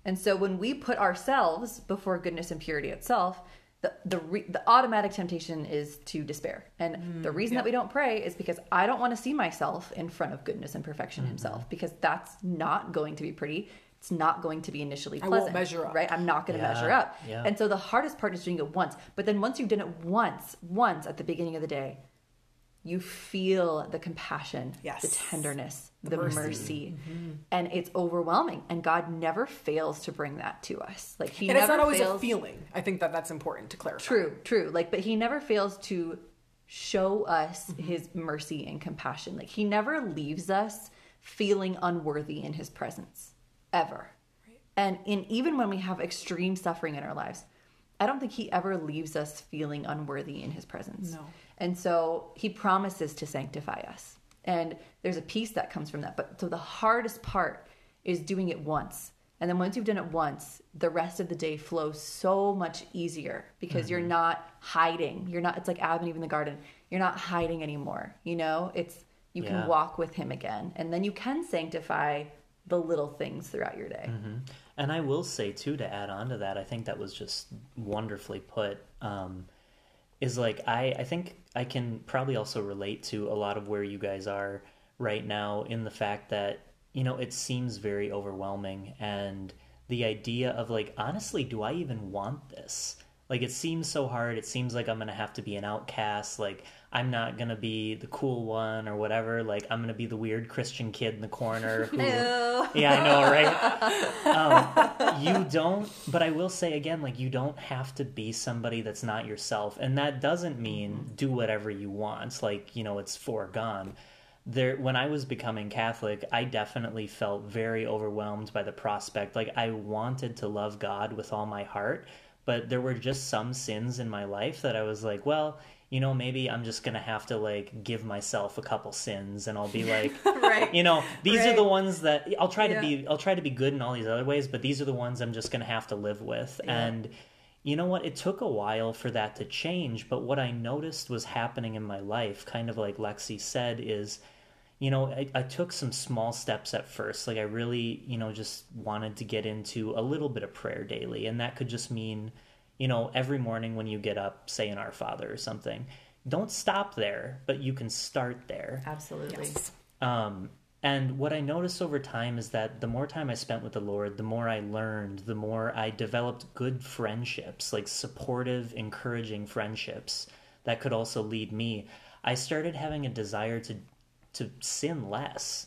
Speaker 1: and so when we put ourselves before goodness and purity itself. The, the, re, the automatic temptation is to despair. And mm, the reason that we don't pray is because I don't want to see myself in front of goodness and perfection mm-hmm. himself because that's not going to be pretty. It's not going to be initially
Speaker 2: I
Speaker 1: pleasant.
Speaker 2: won't measure up.
Speaker 1: Right? I'm not going to
Speaker 3: Yeah,
Speaker 1: measure up.
Speaker 3: yeah.
Speaker 1: And so the hardest part is doing it once. But then once you've done it once, once at the beginning of the day, you feel the compassion,
Speaker 2: Yes.
Speaker 1: the tenderness, the,
Speaker 2: mercy.
Speaker 1: mercy, and it's overwhelming. And God never fails to bring that to us. Like He
Speaker 2: and it's not always
Speaker 1: fails.
Speaker 2: a feeling. I think that that's important to clarify.
Speaker 1: True, true. Like, but He never fails to show us
Speaker 2: Mm-hmm.
Speaker 1: His mercy and compassion. Like He never leaves us feeling unworthy in His presence ever. And in even when we have extreme suffering in our lives, I don't think he ever leaves us feeling unworthy in his presence.
Speaker 2: No.
Speaker 1: And so he promises to sanctify us. And there's a peace that comes from that. But so the hardest part is doing it once. And then once you've done it once, the rest of the day flows so much easier because you're not hiding. You're not, it's like Adam and Eve in the garden. You're not hiding anymore. You know, it's, you
Speaker 3: Yeah.
Speaker 1: can walk with him again. And then you can sanctify the little things throughout your day.
Speaker 3: And I will say too to add on to that, I think that was just wonderfully put. Um, is like I I think I can probably also relate to a lot of where you guys are right now in the fact that you know it seems very overwhelming and the idea of like honestly do I even want this Like it seems so hard. It seems like I'm going to have to be an outcast. Like I'm not to be the cool one or whatever. Like I'm to be the weird Christian kid in the corner who [LAUGHS] Yeah, I know, right? [LAUGHS] Um, you don't, but I will say again, like, you don't have to be somebody that's not yourself. And that doesn't mean do whatever you want, like, you know, it's foregone. There, when I was becoming Catholic, I definitely felt very overwhelmed by the prospect. Like, I wanted to love God with all my heart, but there were just some sins in my life that I was like, well, you know, maybe I'm just gonna have to like give myself a couple sins, and I'll be [LAUGHS] like,
Speaker 1: Right.
Speaker 3: you know, these are the ones that I'll try to be. I'll try to be good in all these other ways, but these are the ones I'm just gonna have to live with. And you know what? It took a while for that to change, but what I noticed was happening in my life, kind of like Lexi said, is you know, I, I took some small steps at first. Like I really, you know, just wanted to get into a little bit of prayer daily, and that could just mean, you know, every morning when you get up, say an Our Father or something. Don't stop there, but you can start there.
Speaker 1: Absolutely.
Speaker 3: Um, and what I noticed over time is that the more time I spent with the Lord, the more I learned, the more I developed good friendships, like supportive, encouraging friendships that could also lead me. I started having a desire to to sin less.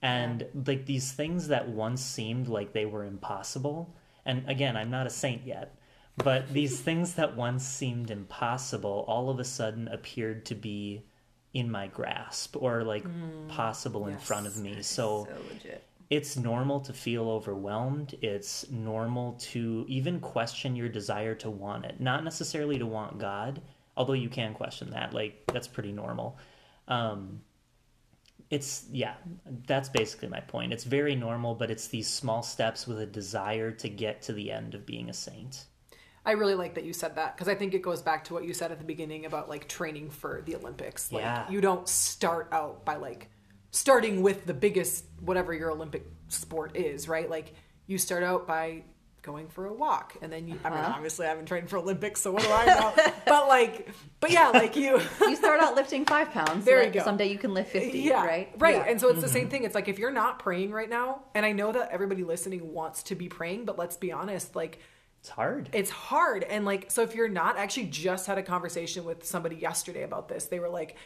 Speaker 3: And like these things that once seemed like they were impossible, and again, I'm not a saint yet, but these things that once seemed impossible all of a sudden appeared to be in my grasp or like possible in front of me. So,
Speaker 1: So legit.
Speaker 3: it's normal to feel overwhelmed. It's normal to even question your desire to want it. Not necessarily to want God, although you can question that. Like, that's pretty normal. Um, it's, yeah, that's basically my point. It's very normal, but it's these small steps with a desire to get to the end of being a saint.
Speaker 2: I really like that you said that because I think it goes back to what you said at the beginning about like training for the Olympics. Like
Speaker 3: Yeah.
Speaker 2: you don't start out by like starting with the biggest whatever your Olympic sport is, right? Like you start out by going for a walk and then you I mean
Speaker 1: Uh-huh.
Speaker 2: obviously I haven't trained for Olympics, so what do I know? [LAUGHS] but like but yeah, like you [LAUGHS]
Speaker 1: You start out lifting five pounds.
Speaker 2: There
Speaker 1: so
Speaker 2: you go.
Speaker 1: Someday you can lift 50,
Speaker 2: yeah,
Speaker 1: right?
Speaker 2: Right.
Speaker 1: Yeah.
Speaker 2: And so it's the same thing. It's like if you're not praying right now, and I know that everybody listening wants to be praying, but let's be honest, like
Speaker 3: It's hard.
Speaker 2: it's hard. And like so if you're not I actually just had a conversation with somebody yesterday about this. They were like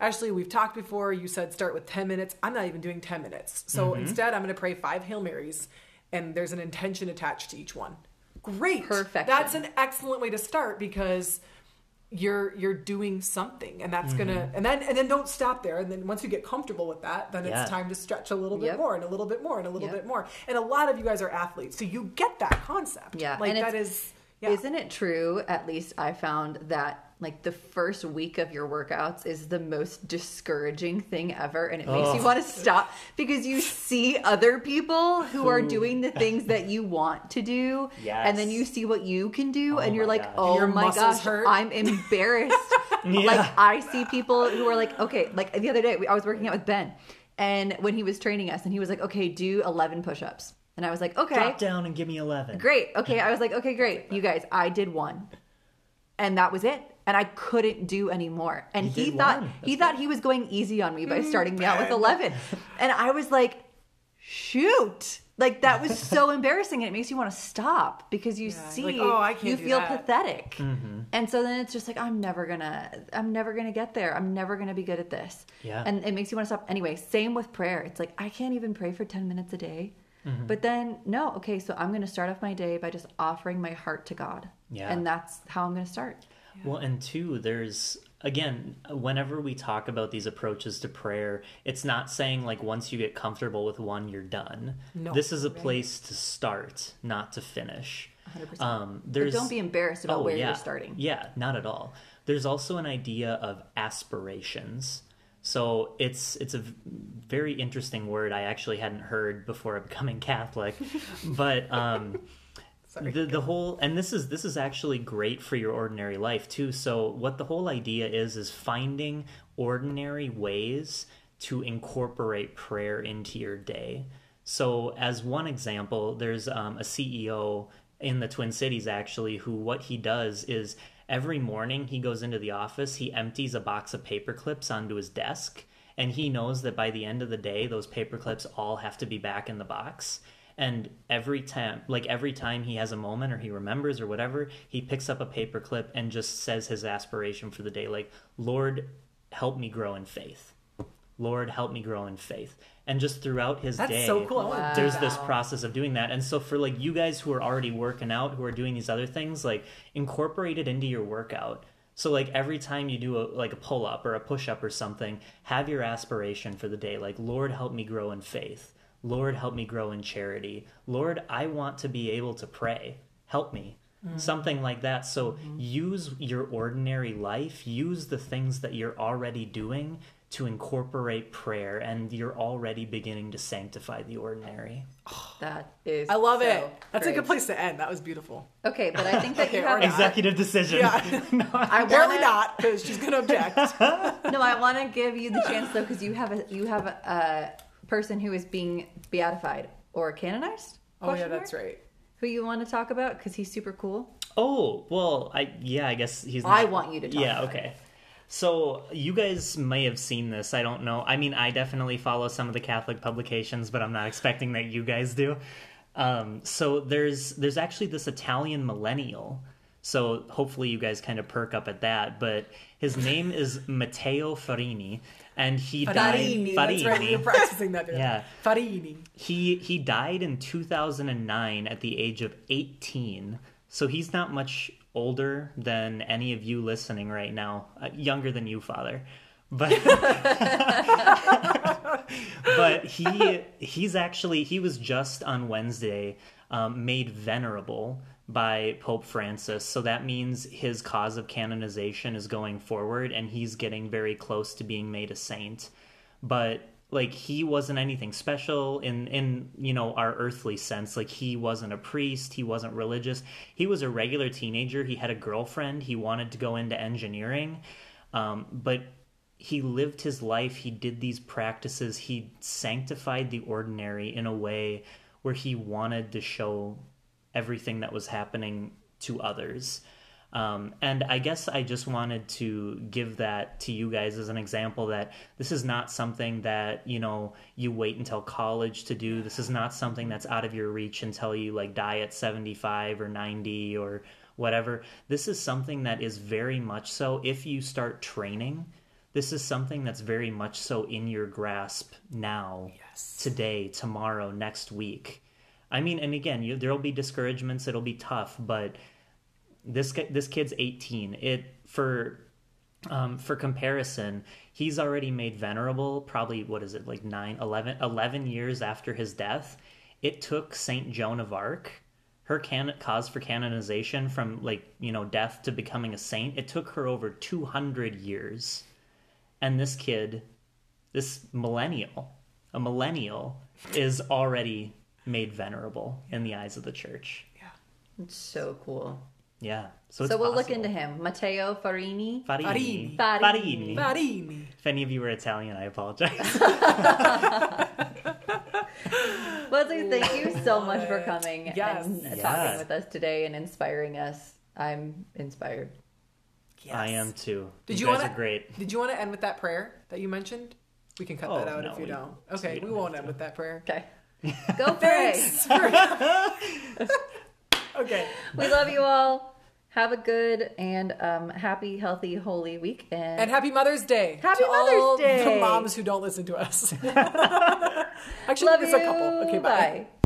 Speaker 2: ashley we've talked before. You said start with 10 minutes. I'm not even doing 10 minutes. So mm-hmm. instead i'm going to pray five hail marys and there's an intention attached to each one. Great.
Speaker 1: Perfect.
Speaker 2: that's an excellent way to start because you're you're doing something and that's gonna mm-hmm. and then and then don't stop there and then once you get comfortable with that then
Speaker 3: Yeah.
Speaker 2: it's time to stretch a little bit
Speaker 1: Yep.
Speaker 2: more and a little bit more and a little
Speaker 1: Yep.
Speaker 2: bit more and a lot of you guys are athletes so you get that concept
Speaker 1: Yeah,
Speaker 2: like
Speaker 1: and
Speaker 2: that
Speaker 1: it's-
Speaker 2: is yeah.
Speaker 1: Isn't it true, at least I found, that like the first week of your workouts is the most discouraging thing ever and it makes you want to stop because you see other people who are doing the things that you want to do and then you see what you can do
Speaker 3: Oh
Speaker 1: and you're like,
Speaker 3: gosh.
Speaker 1: "Oh
Speaker 2: Your
Speaker 1: my gosh,
Speaker 2: hurt."
Speaker 1: I'm embarrassed." [LAUGHS]
Speaker 3: Yeah.
Speaker 1: Like I see people who are like, "Okay, like the other day I was working out with Ben and when he was training us and he was like, "Okay, do 11 push-ups." And I was like, "Okay."
Speaker 3: Drop down and give me 11.
Speaker 1: Great. Okay. I was like, okay, great. You guys, I did one. And that was it. And I couldn't do any more. And
Speaker 3: You
Speaker 1: he thought he
Speaker 3: That's
Speaker 1: thought he was going easy on me by starting me out with 11. And I was like, shoot. Like that was so [LAUGHS] embarrassing and it makes you want to stop because you
Speaker 2: Yeah,
Speaker 1: see
Speaker 2: like, oh, I can't
Speaker 1: you feel
Speaker 2: that.
Speaker 1: pathetic.
Speaker 3: Mm-hmm.
Speaker 1: And so then it's just like I'm never going to I'm never going to get there. I'm never going to be good at this.
Speaker 3: Yeah.
Speaker 1: And it makes you want to stop. Anyway, same with prayer. It's like I can't even pray for 10 minutes a day.
Speaker 3: Mm-hmm.
Speaker 1: But then no, okay, so I'm going to start off my day by just offering my heart to God.
Speaker 3: Yeah.
Speaker 1: And that's how I'm going to start.
Speaker 3: Well, and two, there's again, whenever we talk about these approaches to prayer, it's not saying like once you get comfortable with one, you're done.
Speaker 2: No.
Speaker 3: this is a place to start, not to finish.
Speaker 1: 100%.
Speaker 3: Um,
Speaker 1: But
Speaker 3: there's
Speaker 1: don't be embarrassed about where
Speaker 3: yeah.
Speaker 1: you're starting.
Speaker 3: Yeah, not at all. There's also an idea of aspirations. So it's it's a very interesting word I actually hadn't heard before becoming [LAUGHS] Catholic, but um, [LAUGHS]
Speaker 2: Sorry.
Speaker 3: the the whole and this is this is actually great for your ordinary life too. So what the whole idea is is finding ordinary ways to incorporate prayer into your day. So as one example, there's um, a CEO in the Twin Cities actually who what he does is every morning he goes into the office, he empties a box of paper clips onto his desk, and he knows that by the end of the day those paper clips all have to be back in the box. and every time like every time he has a moment or he remembers or whatever he picks up a paper clip and just says his aspiration for the day like lord help me grow in faith lord help me grow in faith and just throughout his
Speaker 2: That's
Speaker 3: day
Speaker 2: so cool.
Speaker 1: Wow.
Speaker 3: there's this process of doing that. And so for like you guys who are already working out who are doing these other things like incorporate it into your workout. So like every time you do a like a pull up or a push up or something have your aspiration for the day. Like lord help me grow in faith. Lord help me grow in charity. Lord i want to be able to pray. Help me. Mm-hmm. Something like that. So mm-hmm. use your ordinary life. Use the things that you're already doing to incorporate prayer and you're already beginning to sanctify the ordinary [SIGHS]
Speaker 1: That is.
Speaker 2: I love
Speaker 1: so
Speaker 2: it. That's a good place to end. That was beautiful.
Speaker 1: Okay, but I think that [LAUGHS]
Speaker 2: Okay,
Speaker 1: you have.
Speaker 2: or not.
Speaker 3: executive decision
Speaker 2: Yeah. [LAUGHS]
Speaker 1: I
Speaker 2: Apparently
Speaker 1: wanna,
Speaker 2: not, because she's gonna object. [LAUGHS]
Speaker 1: No, I want to give you the chance though, because you have a you have a, a person who is being beatified or canonized.
Speaker 2: oh yeah,
Speaker 1: Question
Speaker 2: that's
Speaker 1: mark?
Speaker 2: right.
Speaker 1: Who you want to talk about because he's super cool.
Speaker 3: Oh, well, I yeah, I guess he's. Not...
Speaker 1: I want you to talk
Speaker 3: Yeah,
Speaker 1: about
Speaker 3: okay. So you guys may have seen this. I don't know. I mean, I definitely follow some of the Catholic publications, but I'm not expecting that you guys do. Um, so there's there's actually this Italian millennial. So hopefully you guys kind of perk up at that. But his name is Matteo Farini, and he died.
Speaker 2: Farini. That's right. Were practicing that.
Speaker 3: Yeah.
Speaker 2: Farini.
Speaker 3: He he died in 2009 at the age of 18. So he's not much older than any of you listening right now. Uh, younger than you, father. But [LAUGHS] but he he's actually he was just on Wednesday um, made venerable by Pope Francis. So that means his cause of canonization is going forward, and he's getting very close to being made a saint. But like he wasn't anything special in in you know our earthly sense. Like he wasn't a priest. He wasn't religious. He was a regular teenager. He had a girlfriend. He wanted to go into engineering. Um, but he lived his life. He did these practices. He sanctified the ordinary in a way where he wanted to show everything that was happening to others um, and I guess I just wanted to give that to you guys as an example that this is not something that, you know, you wait until college to do. This is not something that's out of your reach until you like die at 75 or 90 or whatever. This is something that is very much so if you start training. This is something that's very much so in your grasp now,
Speaker 2: Yes.
Speaker 3: today, tomorrow, next week. I mean, and again, you, there'll be discouragements. It'll be tough, but this this kid's 18 it for um, for comparison he's already made venerable probably what is it like 9 11 11 years after his death. It took saint joan of arc her can- cause for canonization from like you know death to becoming a saint. It took her over 200 years. And this kid this millennial a millennial is already made venerable in the eyes of the church. Yeah.
Speaker 1: It's so cool.
Speaker 3: Yeah so
Speaker 1: So, we'll look into him. Matteo Farini.
Speaker 3: Farini.
Speaker 2: Farini.
Speaker 1: Farini.
Speaker 2: Farini.
Speaker 3: If any of you were Italian, I apologize. [LAUGHS]
Speaker 1: Leslie, thank you so much for coming
Speaker 2: Yes.
Speaker 1: and
Speaker 3: Yeah.
Speaker 1: talking with us today and inspiring us. I'm inspired.
Speaker 2: Yes.
Speaker 3: I am too.
Speaker 2: Did
Speaker 3: you,
Speaker 2: you
Speaker 3: guys
Speaker 2: wanna-
Speaker 3: are great.
Speaker 2: Did you want to end with that prayer that you mentioned? We can cut
Speaker 3: Oh,
Speaker 2: that out
Speaker 3: no,
Speaker 2: if you
Speaker 3: we-
Speaker 2: don't.
Speaker 3: we
Speaker 2: Okay,
Speaker 3: don't
Speaker 2: we won't end
Speaker 3: to.
Speaker 2: with that prayer.
Speaker 1: Okay. Go pray. [LAUGHS] [LAUGHS]
Speaker 2: Okay. [LAUGHS]
Speaker 1: we love you all. Have a good and um, happy, healthy, holy week. And,
Speaker 2: And happy Mother's Day.
Speaker 1: Happy
Speaker 2: to
Speaker 1: Mother's
Speaker 2: all
Speaker 1: Day.
Speaker 2: The moms who don't listen to us. [LAUGHS] Actually,
Speaker 1: love
Speaker 2: it's
Speaker 1: you.
Speaker 2: a couple. Okay, bye.
Speaker 1: bye.